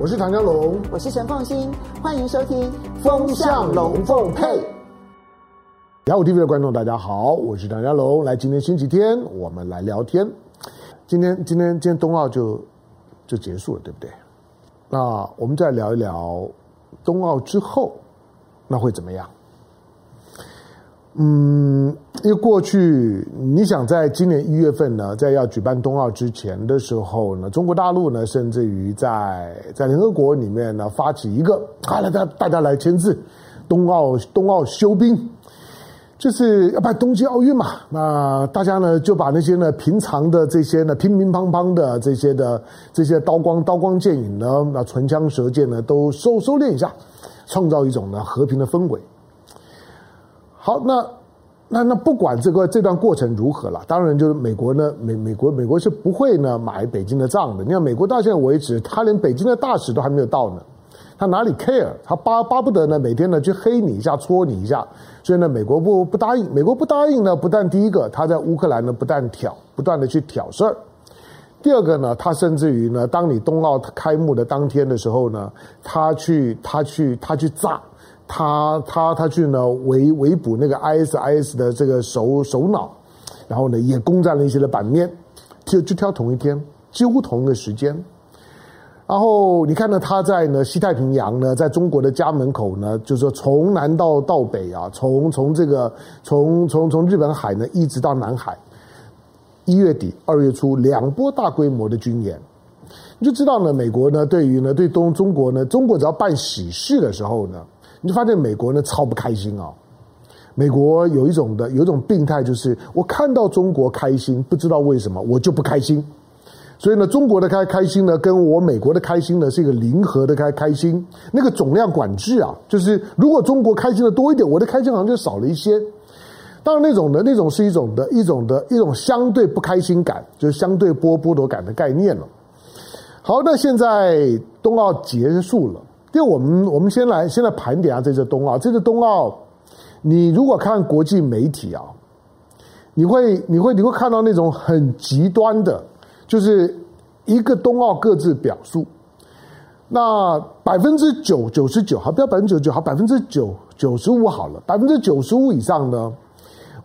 我是唐江龙，我是陈凤新，欢迎收听《风向龙凤配》。雅虎 TV 的观众，大家好，我是唐家龙。来，今天星期天，我们来聊天。今天，今天，今天冬奥就就结束了，对不对？那我们再聊一聊冬奥之后，那会怎么样？嗯，因为过去你想在今年一月份呢，在要举办冬奥之前的时候呢，中国大陆呢，甚至于在在联合国里面呢，发起一个啊，来大大家来签字，冬奥冬奥休兵，就是要办冬季奥运嘛。那大家呢就把那些呢平常的这些呢乒乒乓乓的这些的这些刀光刀光剑影呢，那唇枪舌剑呢都收收敛一下，创造一种呢和平的氛围。好，那那那不管这个这段过程如何了，当然就是美国呢，美美国美国是不会呢买北京的账的。你看，美国到现在为止，他连北京的大使都还没有到呢，他哪里 care？他巴巴不得呢，每天呢去黑你一下，戳你一下。所以呢，美国不不答应，美国不答应呢，不但第一个，他在乌克兰呢不但挑，不断的去挑事儿；第二个呢，他甚至于呢，当你冬奥开幕的当天的时候呢，他去他去他去炸。他他他去呢围围捕那个 ISIS 的这个首首脑，然后呢也攻占了一些的版面，就就挑同一天，几乎同一个时间。然后你看呢，他在呢西太平洋呢，在中国的家门口呢，就是说从南到到北啊，从从这个从从从日本海呢一直到南海，一月底二月初两波大规模的军演，你就知道呢，美国呢对于呢对东中国呢，中国只要办喜事的时候呢。你就发现美国呢超不开心啊、哦！美国有一种的有一种病态，就是我看到中国开心，不知道为什么我就不开心。所以呢，中国的开开心呢，跟我美国的开心呢是一个零和的开开心。那个总量管制啊，就是如果中国开心的多一点，我的开心好像就少了一些。当然，那种的那种是一种的一种的一种相对不开心感，就是相对剥剥夺感的概念了。好，那现在冬奥结束了。因为我们我们先来先来盘点下这次冬奥。这次冬奥，你如果看国际媒体啊，你会你会你会看到那种很极端的，就是一个冬奥各自表述。那百分之九九十九，好，不要百分之九十九，好，百分之九九十五好了，百分之九十五以上呢，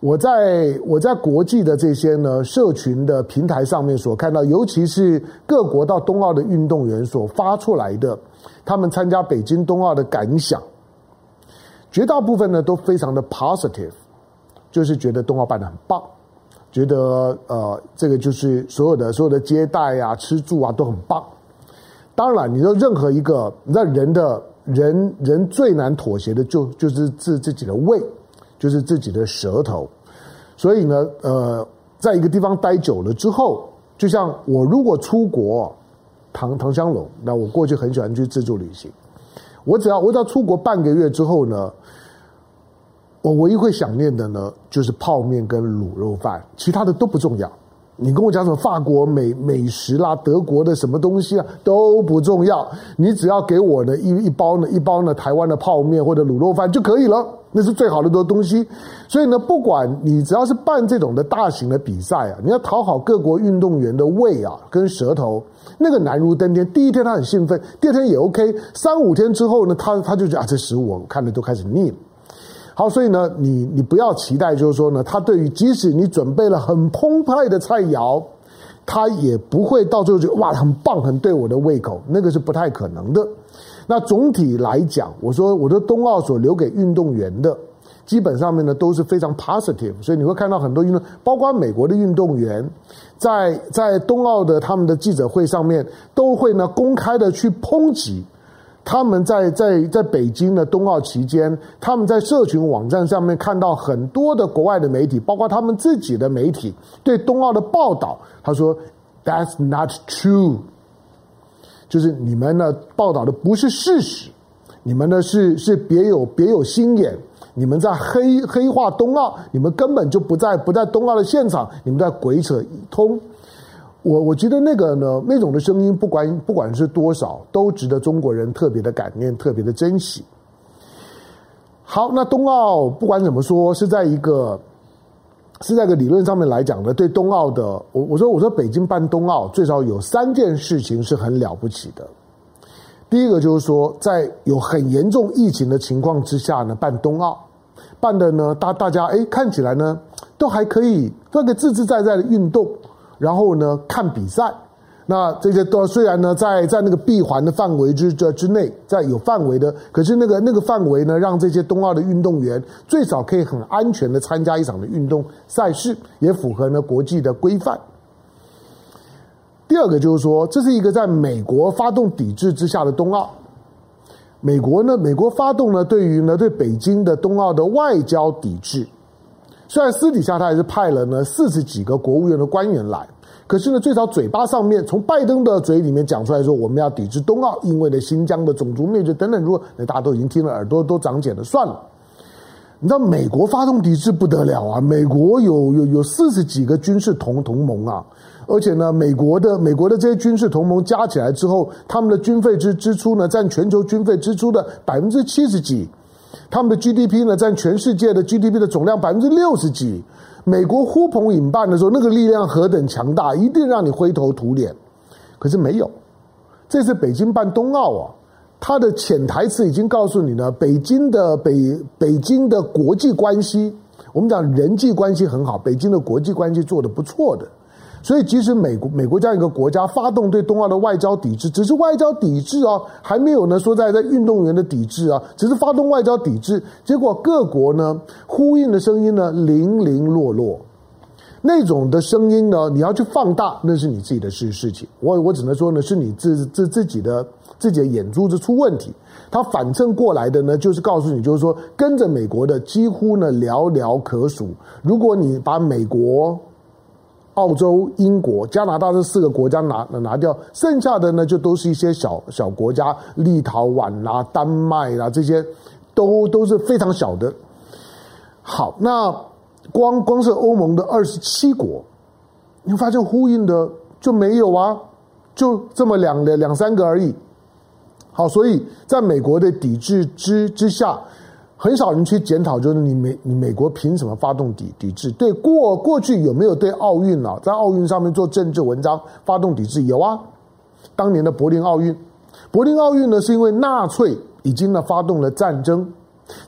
我在我在国际的这些呢社群的平台上面所看到，尤其是各国到冬奥的运动员所发出来的。他们参加北京冬奥的感想，绝大部分呢都非常的 positive，就是觉得冬奥办的很棒，觉得呃这个就是所有的所有的接待啊、吃住啊都很棒。当然，你说任何一个，让人的人人最难妥协的就就是自自己的胃，就是自己的舌头。所以呢，呃，在一个地方待久了之后，就像我如果出国。唐唐香龙，那我过去很喜欢去自助旅行。我只要我只要出国半个月之后呢，我唯一会想念的呢，就是泡面跟卤肉饭，其他的都不重要。你跟我讲什么法国美美食啦，德国的什么东西啊，都不重要。你只要给我的一一包呢，一包呢台湾的泡面或者卤肉饭就可以了，那是最好的多东西。所以呢，不管你只要是办这种的大型的比赛啊，你要讨好各国运动员的胃啊跟舌头，那个难如登天。第一天他很兴奋，第二天也 OK，三五天之后呢，他他就觉得啊，这食物我看的都开始腻了。好，所以呢，你你不要期待，就是说呢，他对于即使你准备了很澎湃的菜肴，他也不会到最后觉得哇，很棒，很对我的胃口，那个是不太可能的。那总体来讲，我说我的冬奥所留给运动员的，基本上面呢都是非常 positive，所以你会看到很多运动，包括美国的运动员，在在冬奥的他们的记者会上面，都会呢公开的去抨击。他们在在在北京的冬奥期间，他们在社群网站上面看到很多的国外的媒体，包括他们自己的媒体对冬奥的报道。他说：“That's not true，就是你们呢报道的不是事实，你们呢是是别有别有心眼，你们在黑黑化冬奥，你们根本就不在不在冬奥的现场，你们在鬼扯一通。”我我觉得那个呢，那种的声音，不管不管是多少，都值得中国人特别的感念，特别的珍惜。好，那冬奥不管怎么说，是在一个是在个理论上面来讲呢，对冬奥的，我我说我说北京办冬奥，最少有三件事情是很了不起的。第一个就是说，在有很严重疫情的情况之下呢，办冬奥，办的呢，大大家哎看起来呢都还可以，做个自自在在的运动，然后呢看比赛。那这些都虽然呢，在在那个闭环的范围之之之内，在有范围的，可是那个那个范围呢，让这些冬奥的运动员最少可以很安全的参加一场的运动赛事，也符合呢国际的规范。第二个就是说，这是一个在美国发动抵制之下的冬奥。美国呢，美国发动呢，对于呢对北京的冬奥的外交抵制，虽然私底下他还是派了呢四十几个国务院的官员来。可是呢，最少嘴巴上面从拜登的嘴里面讲出来说，我们要抵制冬奥，因为呢新疆的种族灭绝等等。如果那大家都已经听了，耳朵都长茧了，算了。你知道美国发动抵制不得了啊！美国有有有四十几个军事同同盟啊，而且呢，美国的美国的这些军事同盟加起来之后，他们的军费支支出呢，占全球军费支出的百分之七十几，他们的 GDP 呢，占全世界的 GDP 的总量百分之六十几。美国呼朋引伴的时候，那个力量何等强大，一定让你灰头土脸。可是没有，这次北京办冬奥啊，它的潜台词已经告诉你了：北京的北北京的国际关系，我们讲人际关系很好，北京的国际关系做得不错的。所以，即使美国美国这样一个国家发动对冬奥的外交抵制，只是外交抵制啊，还没有呢说在在运动员的抵制啊，只是发动外交抵制，结果各国呢呼应的声音呢零零落落，那种的声音呢你要去放大，那是你自己的事事情。我我只能说呢是你自自自己的自己的眼珠子出问题。他反正过来的呢就是告诉你，就是说跟着美国的几乎呢寥寥可数。如果你把美国澳洲、英国、加拿大这四个国家拿拿掉，剩下的呢就都是一些小小国家，立陶宛啦、丹麦啦、这些，都都是非常小的。好，那光光是欧盟的二十七国，你发现呼应的就没有啊，就这么两两两三个而已。好，所以在美国的抵制之之下。很少人去检讨，就是你美你美国凭什么发动抵抵制？对过过去有没有对奥运啊，在奥运上面做政治文章发动抵制？有啊，当年的柏林奥运，柏林奥运呢是因为纳粹已经呢发动了战争。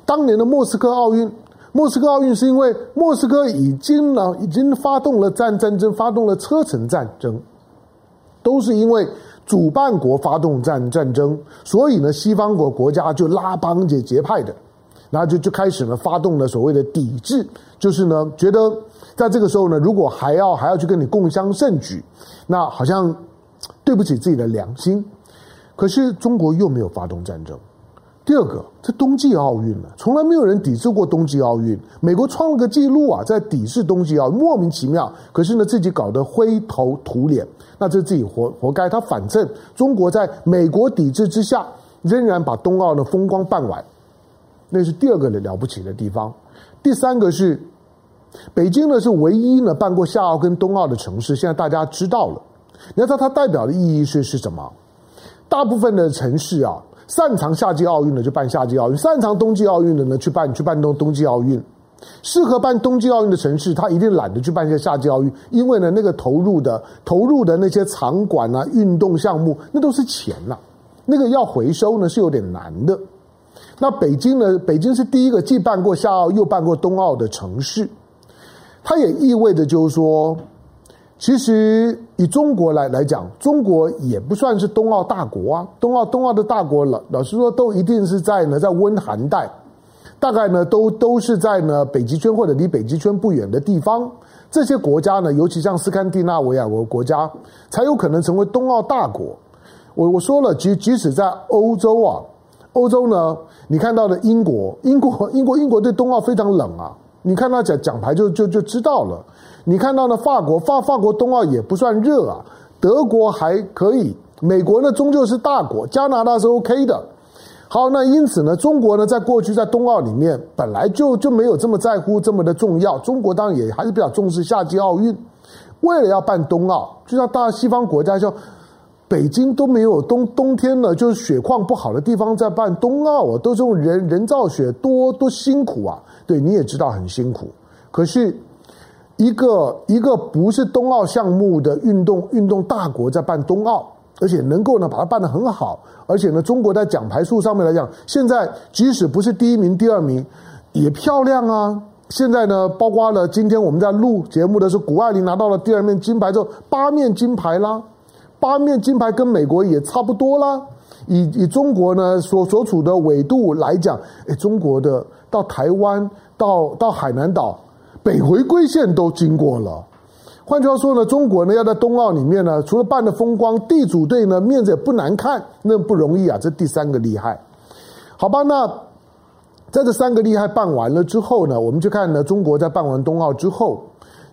当年的莫斯科奥运，莫斯科奥运是因为莫斯科已经呢已经发动了战战争，发动了车臣战争，都是因为主办国发动战战争，所以呢西方国国家就拉帮结结派的。然后就就开始呢，发动了所谓的抵制，就是呢，觉得在这个时候呢，如果还要还要去跟你共襄盛举，那好像对不起自己的良心。可是中国又没有发动战争。第二个，这冬季奥运呢，从来没有人抵制过冬季奥运。美国创了个记录啊，在抵制冬季奥运，莫名其妙。可是呢，自己搞得灰头土脸，那这自己活活该。他反正中国在美国抵制之下，仍然把冬奥呢风光办完。那是第二个的了不起的地方，第三个是北京呢是唯一呢办过夏奥跟冬奥的城市，现在大家知道了。你要知道它代表的意义是是什么？大部分的城市啊，擅长夏季奥运的就办夏季奥运，擅长冬季奥运的呢去办去办冬冬季奥运。适合办冬季奥运的城市，他一定懒得去办一些夏季奥运，因为呢那个投入的投入的那些场馆啊、运动项目，那都是钱呐、那个要回收呢是有点难的。那北京呢？北京是第一个既办过夏奥又办过冬奥的城市，它也意味着就是说，其实以中国来来讲，中国也不算是冬奥大国啊。冬奥冬奥的大国老老实说，都一定是在呢在温寒带，大概呢都都是在呢北极圈或者离北极圈不远的地方。这些国家呢，尤其像斯堪的纳维亚国国家，才有可能成为冬奥大国。我我说了，即即使在欧洲啊。欧洲呢？你看到的英国，英国，英国，英国对冬奥非常冷啊！你看到奖奖牌就就就知道了。你看到的法国，法法国冬奥也不算热啊。德国还可以，美国呢终究是大国，加拿大是 OK 的。好，那因此呢，中国呢在过去在冬奥里面本来就就没有这么在乎这么的重要。中国当然也还是比较重视夏季奥运，为了要办冬奥，就像大西方国家说。北京都没有冬冬天了，就是雪况不好的地方在办冬奥啊，都是用人人造雪，多多辛苦啊！对，你也知道很辛苦。可是，一个一个不是冬奥项目的运动运动大国在办冬奥，而且能够呢把它办得很好，而且呢，中国在奖牌数上面来讲，现在即使不是第一名、第二名，也漂亮啊。现在呢，包括了今天我们在录节目的是谷爱凌拿到了第二面金牌之后，八面金牌啦，八面金牌跟美国也差不多啦。以以中国呢所所处的纬度来讲，诶，中国的到台湾到到海南岛北回归线都经过了。换句话说呢，中国呢要在冬奥里面呢，除了办得风光，地主队呢面子也不难看，那不容易啊。这第三个厉害，好吧？那在这三个厉害办完了之后呢，我们就看呢，中国在办完冬奥之后，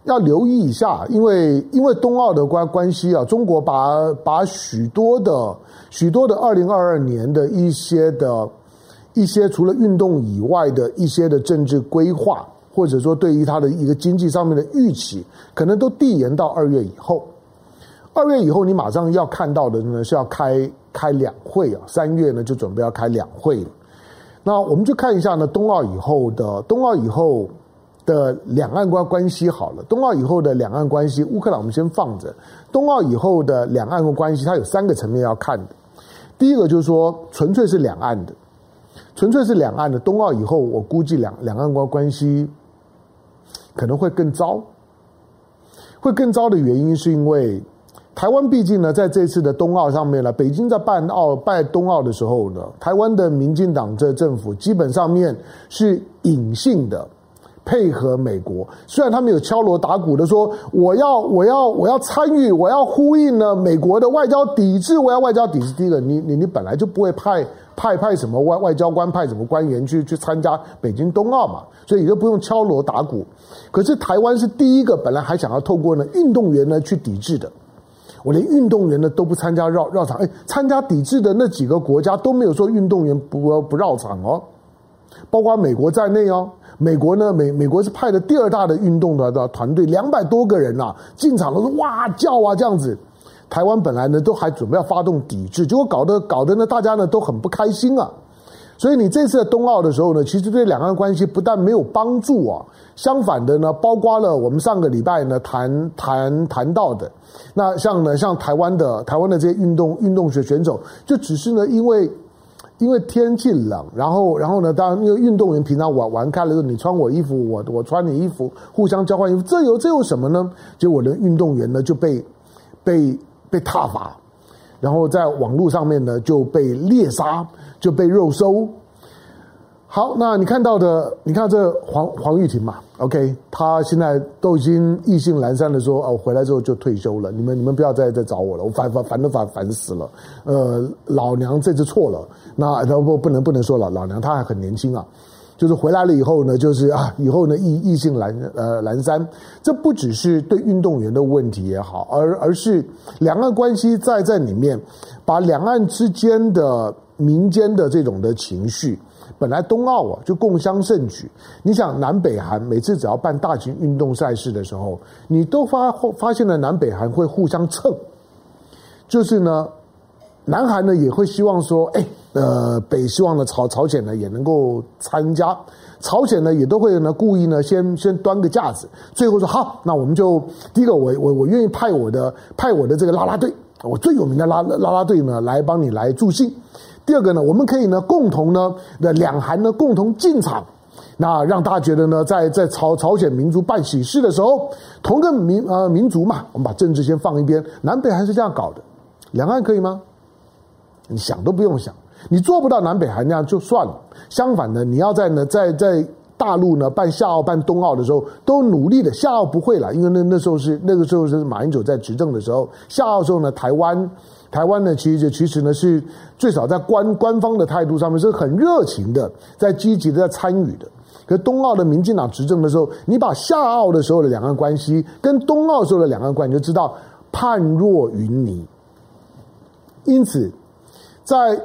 要留意一下，因为因为冬奥的关关系啊，中国把把许多的许多的二零二二年的一些的一些除了运动以外的一些的政治规划。或者说，对于它的一个经济上面的预期，可能都递延到二月以后。二月以后，你马上要看到的呢，是要开开两会啊。三月呢，就准备要开两会了。那我们就看一下呢，冬奥以后的冬奥以后的两岸关关系好了。冬奥以后的两岸关系，乌克兰我们先放着。冬奥以后的两岸关系，它有三个层面要看的。第一个就是说，纯粹是两岸的，纯粹是两岸的。冬奥以后，我估计两两岸关关系。可能会更糟，会更糟的原因是因为台湾毕竟呢，在这次的冬奥上面呢，北京在办奥办冬奥的时候呢，台湾的民进党这政府基本上面是隐性的配合美国，虽然他们有敲锣打鼓的说我要我要我要参与，我要呼应呢美国的外交抵制，我要外交抵制。第一个，你你你本来就不会派。派派什么外外交官，派什么官员去去参加北京冬奥嘛，所以你就不用敲锣打鼓。可是台湾是第一个本来还想要透过呢运动员呢去抵制的，我连运动员呢都不参加绕绕场，哎，参加抵制的那几个国家都没有说运动员不不绕场哦，包括美国在内哦。美国呢美美国是派的第二大的运动的的团队，两百多个人呐、啊，进场都是哇叫啊这样子。台湾本来呢都还准备要发动抵制，结果搞得搞得呢大家呢都很不开心啊。所以你这次的冬奥的时候呢，其实对两岸关系不但没有帮助啊，相反的呢，包括了我们上个礼拜呢谈谈谈到的，那像呢像台湾的台湾的这些运动运动学选手，就只是呢因为因为天气冷，然后然后呢，当然因为运动员平常玩玩开了就，你穿我衣服，我我穿你衣服，互相交换衣服，这有这有什么呢？结果呢运动员呢就被被。被踏伐，然后在网络上面呢就被猎杀，就被肉搜。好，那你看到的，你看这黄黄玉婷嘛，OK，他现在都已经意兴阑珊的说，哦，回来之后就退休了。你们你们不要再再找我了，我烦烦烦都烦烦死了。呃，老娘这次错了，那不不能不能说了，老娘她还很年轻啊。就是回来了以后呢，就是啊，以后呢，意意兴阑呃阑珊，这不只是对运动员的问题也好，而而是两岸关系在在里面，把两岸之间的民间的这种的情绪，本来冬奥啊就共襄盛举，你想南北韩每次只要办大型运动赛事的时候，你都发发现了南北韩会互相蹭，就是呢。南韩呢也会希望说，哎，呃，北希望呢朝朝鲜呢也能够参加，朝鲜呢也都会呢故意呢先先端个架子，最后说好，那我们就第一个我我我愿意派我的派我的这个啦啦队，我最有名的啦啦啦队呢来帮你来助兴。第二个呢，我们可以呢共同呢的两韩呢共同进场，那让大家觉得呢在在朝朝鲜民族办喜事的时候，同个民呃民族嘛，我们把政治先放一边，南北韩是这样搞的，两岸可以吗？你想都不用想，你做不到南北韩那样就算了。相反呢，你要在呢，在在大陆呢办夏奥、办冬奥的时候，都努力的。夏奥不会了，因为那那时候是那个时候是马英九在执政的时候。夏奥时候呢，台湾台湾呢，其实其实呢是最少在官官方的态度上面是很热情的，在积极的在参与的。可冬奥的民进党执政的时候，你把夏奥的时候的两岸关系跟冬奥时候的两岸关系，你就知道判若云泥。因此。在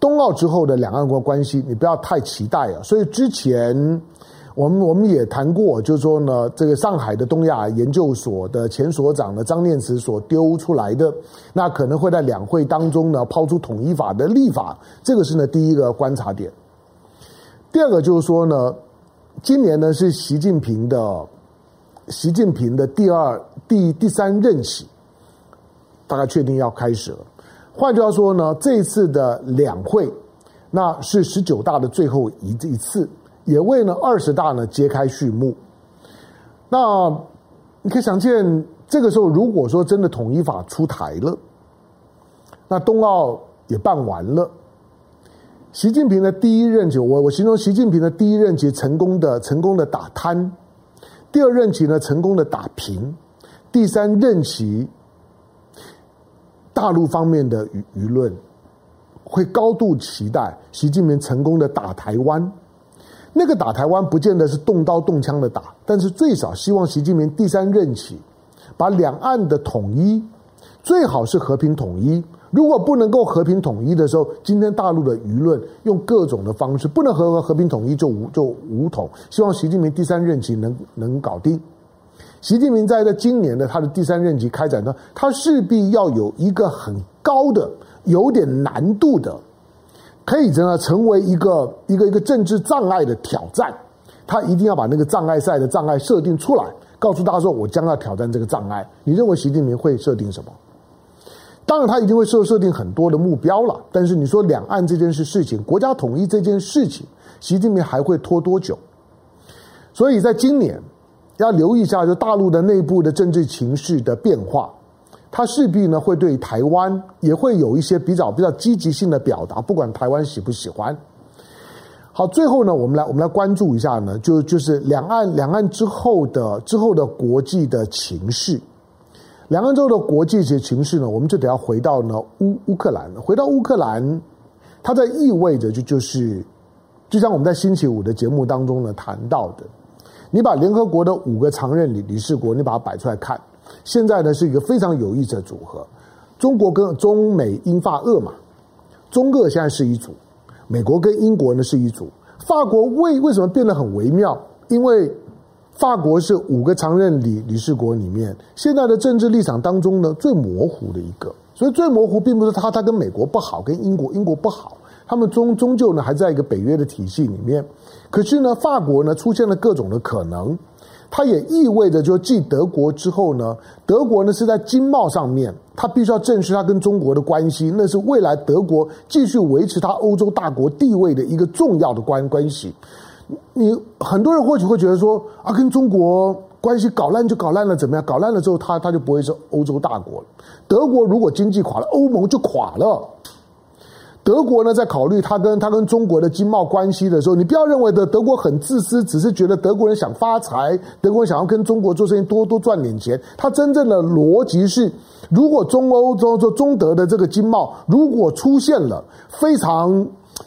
冬奥之后的两岸国关系，你不要太期待啊。所以之前我们我们也谈过，就是说呢，这个上海的东亚研究所的前所长呢张念慈所丢出来的，那可能会在两会当中呢抛出统一法的立法，这个是呢第一个观察点。第二个就是说呢，今年呢是习近平的习近平的第二第第三任期，大概确定要开始了。换句话说呢，这一次的两会，那是十九大的最后一一次，也为呢二十大呢揭开序幕。那你可以想见，这个时候如果说真的统一法出台了，那冬奥也办完了，习近平的第一任期，我我形容习近平的第一任期成功的成功的打瘫，第二任期呢成功的打平，第三任期。大陆方面的舆舆论会高度期待习近平成功的打台湾，那个打台湾不见得是动刀动枪的打，但是最少希望习近平第三任期把两岸的统一最好是和平统一。如果不能够和平统一的时候，今天大陆的舆论用各种的方式不能和和平统一就武就武统，希望习近平第三任期能能搞定。习近平在在今年的他的第三任期开展呢，他势必要有一个很高的、有点难度的，可以呢成为一个一个一个政治障碍的挑战。他一定要把那个障碍赛的障碍设定出来，告诉大家说：“我将要挑战这个障碍。”你认为习近平会设定什么？当然，他一定会设设定很多的目标了。但是你说两岸这件事事情、国家统一这件事情，习近平还会拖多久？所以在今年。要留意一下，就大陆的内部的政治情势的变化，它势必呢会对台湾也会有一些比较比较积极性的表达，不管台湾喜不喜欢。好，最后呢，我们来我们来关注一下呢，就就是两岸两岸之后的之后的国际的情势，两岸之后的国际些情势呢，我们就得要回到呢乌乌克兰，回到乌克兰，它在意味着就就是，就像我们在星期五的节目当中呢谈到的。你把联合国的五个常任理理事国，你把它摆出来看，现在呢是一个非常有意思的组合。中国跟中美英法俄嘛，中俄现在是一组，美国跟英国呢是一组。法国为为什么变得很微妙？因为法国是五个常任理理事国里面现在的政治立场当中呢最模糊的一个，所以最模糊并不是他他跟美国不好，跟英国英国不好。他们终终究呢还在一个北约的体系里面，可是呢，法国呢出现了各种的可能，它也意味着就继德国之后呢，德国呢是在经贸上面，它必须要正视它跟中国的关系，那是未来德国继续维持它欧洲大国地位的一个重要的关关系。你很多人或许会觉得说啊，跟中国关系搞烂就搞烂了，怎么样？搞烂了之后，它它就不会是欧洲大国了。德国如果经济垮了，欧盟就垮了。德国呢，在考虑他跟他跟中国的经贸关系的时候，你不要认为的德国很自私，只是觉得德国人想发财，德国人想要跟中国做生意，多多赚点钱。他真正的逻辑是，如果中欧、中中中德的这个经贸如果出现了非常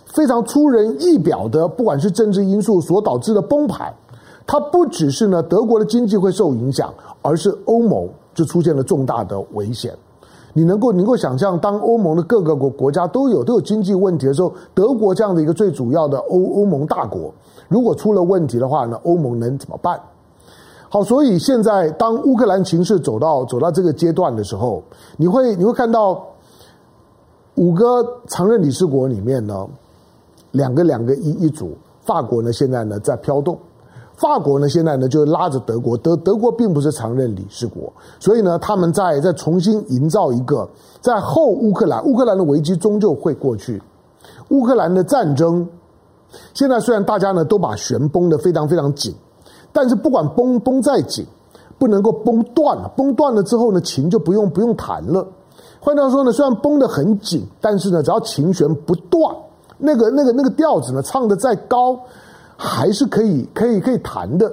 非常出人意表的，不管是政治因素所导致的崩盘，它不只是呢德国的经济会受影响，而是欧盟就出现了重大的危险。你能够能够想象，当欧盟的各个国国家都有都有经济问题的时候，德国这样的一个最主要的欧欧盟大国，如果出了问题的话呢，欧盟能怎么办？好，所以现在当乌克兰情势走到走到这个阶段的时候，你会你会看到五个常任理事国里面呢，两个两个一一组，法国呢现在呢在飘动。法国呢，现在呢就拉着德国，德德国并不是常任理事国，所以呢，他们在在重新营造一个在后乌克兰，乌克兰的危机终究会过去。乌克兰的战争，现在虽然大家呢都把弦绷得非常非常紧，但是不管绷绷再紧，不能够绷断了，绷断了之后呢，琴就不用不用弹了。换句话说呢，虽然绷得很紧，但是呢，只要琴弦不断，那个那个那个调子呢，唱得再高。还是可以可以可以谈的。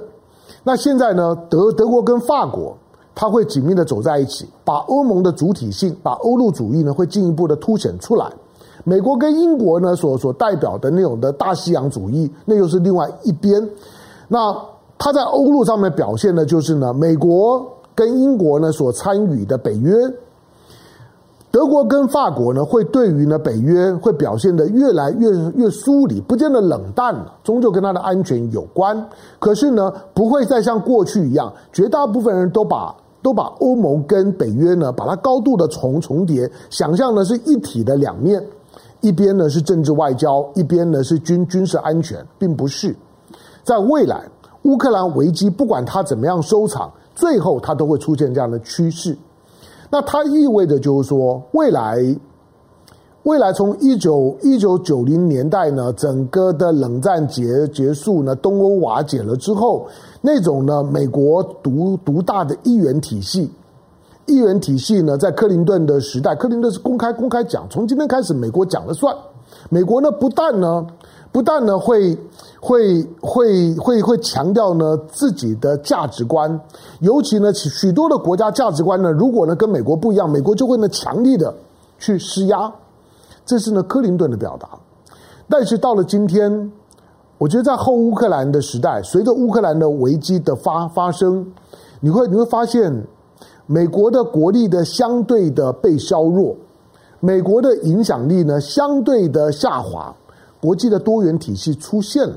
那现在呢，德德国跟法国，他会紧密的走在一起，把欧盟的主体性，把欧陆主义呢，会进一步的凸显出来。美国跟英国呢，所所代表的那种的大西洋主义，那又是另外一边。那他在欧陆上面表现的，就是呢，美国跟英国呢所参与的北约。德国跟法国呢，会对于呢北约会表现得越来越越疏离，不见得冷淡了，终究跟它的安全有关。可是呢，不会再像过去一样，绝大部分人都把 都把欧盟跟北约呢，把它高度的重重叠，想象的是一体的两面，一边呢是政治外交，一边呢是军军事安全，并不是。在未来，乌克兰危机不管它怎么样收场，最后它都会出现这样的趋势。那它意味着就是说，未来未来从一九一九九零年代呢，整个的冷战结结束呢，东欧瓦解了之后，那种呢，美国独独大的一元体系，一元体系呢，在克林顿的时代，克林顿是公开公开讲，从今天开始，美国讲了算。美国呢，不但呢，不但呢，会会会会会强调呢自己的价值观，尤其呢，许许多的国家价值观呢，如果呢跟美国不一样，美国就会呢强力的去施压。这是呢，克林顿的表达。但是到了今天，我觉得在后乌克兰的时代，随着乌克兰的危机的发发生，你会你会发现，美国的国力的相对的被削弱，美国的影响力呢相对的下滑，国际的多元体系出现了。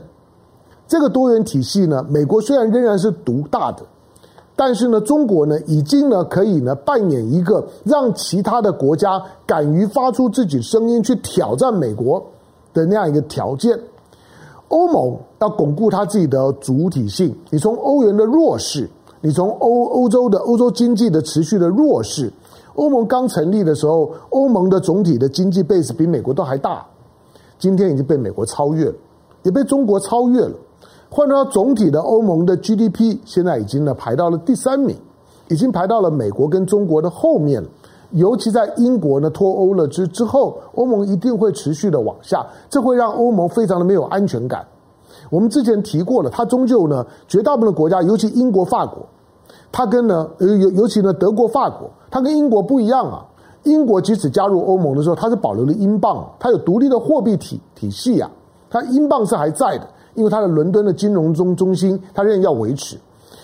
这个多元体系呢，美国虽然仍然是独大的。但是呢，中国呢，已经呢，可以呢，扮演一个让其他的国家敢于发出自己声音去挑战美国的那样一个条件。欧盟要巩固它自己的主体性，你从欧元的弱势，你从欧欧洲的欧洲经济的持续的弱势，欧盟刚成立的时候，欧盟的总体的经济 base 比美国都还大，今天已经被美国超越了，也被中国超越了。换到总体的欧盟的 GDP，现在已经呢排到了第三名，已经排到了美国跟中国的后面了。尤其在英国呢脱欧了之之后，欧盟一定会持续的往下，这会让欧盟非常的没有安全感。我们之前提过了，它终究呢绝大部分的国家，尤其英国、法国，它跟呢尤尤其呢德国、法国，它跟英国不一样啊。英国即使加入欧盟的时候，它是保留了英镑，它有独立的货币体体系啊，它英镑是还在的。因为它的伦敦的金融中中心，它仍然要维持。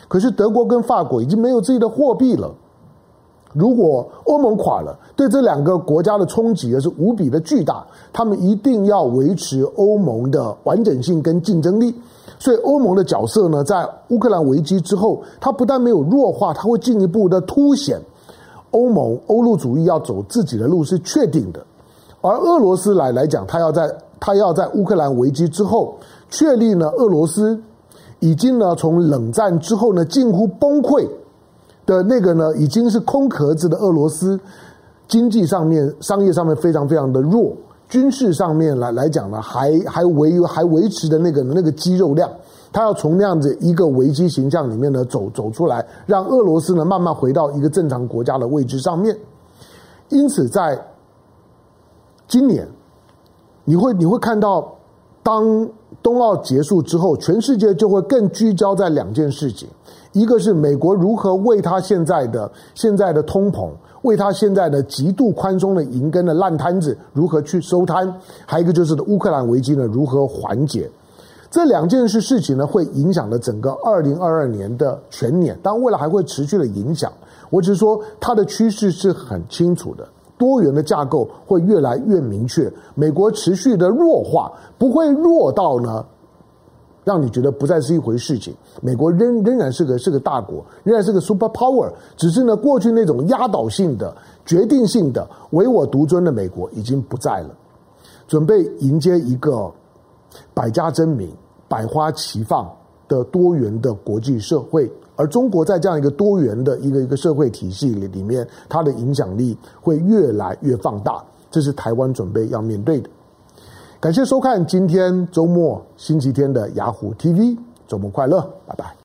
可是德国跟法国已经没有自己的货币了。如果欧盟垮了，对这两个国家的冲击也是无比的巨大。他们一定要维持欧盟的完整性跟竞争力。所以欧盟的角色呢，在乌克兰危机之后，它不但没有弱化，它会进一步的凸显欧盟欧陆主义要走自己的路是确定的。而俄罗斯来来讲，他要在他要在乌克兰危机之后。确立呢，俄罗斯已经呢从冷战之后呢近乎崩溃的那个呢已经是空壳子的俄罗斯，经济上面、商业上面非常非常的弱，军事上面来来讲呢还还维还维持的那个那个肌肉量，他要从那样子一个危机形象里面呢走走出来，让俄罗斯呢慢慢回到一个正常国家的位置上面。因此，在今年你会你会看到当。冬奥结束之后，全世界就会更聚焦在两件事情：一个是美国如何为他现在的现在的通膨，为他现在的极度宽松的银根的烂摊子如何去收摊；还有一个就是乌克兰危机呢如何缓解。这两件事事情呢，会影响了整个二零二二年的全年，当然未来还会持续的影响。我只是说，它的趋势是很清楚的。多元的架构会越来越明确，美国持续的弱化不会弱到呢，让你觉得不再是一回事情。美国仍仍然是个是个大国，仍然是个 super power，只是呢过去那种压倒性的、决定性的唯我独尊的美国已经不在了，准备迎接一个百家争鸣、百花齐放的多元的国际社会。而中国在这样一个多元的一个一个社会体系里里面，它的影响力会越来越放大，这是台湾准备要面对的。感谢收看今天周末星期天的雅虎 TV，周末快乐，拜拜。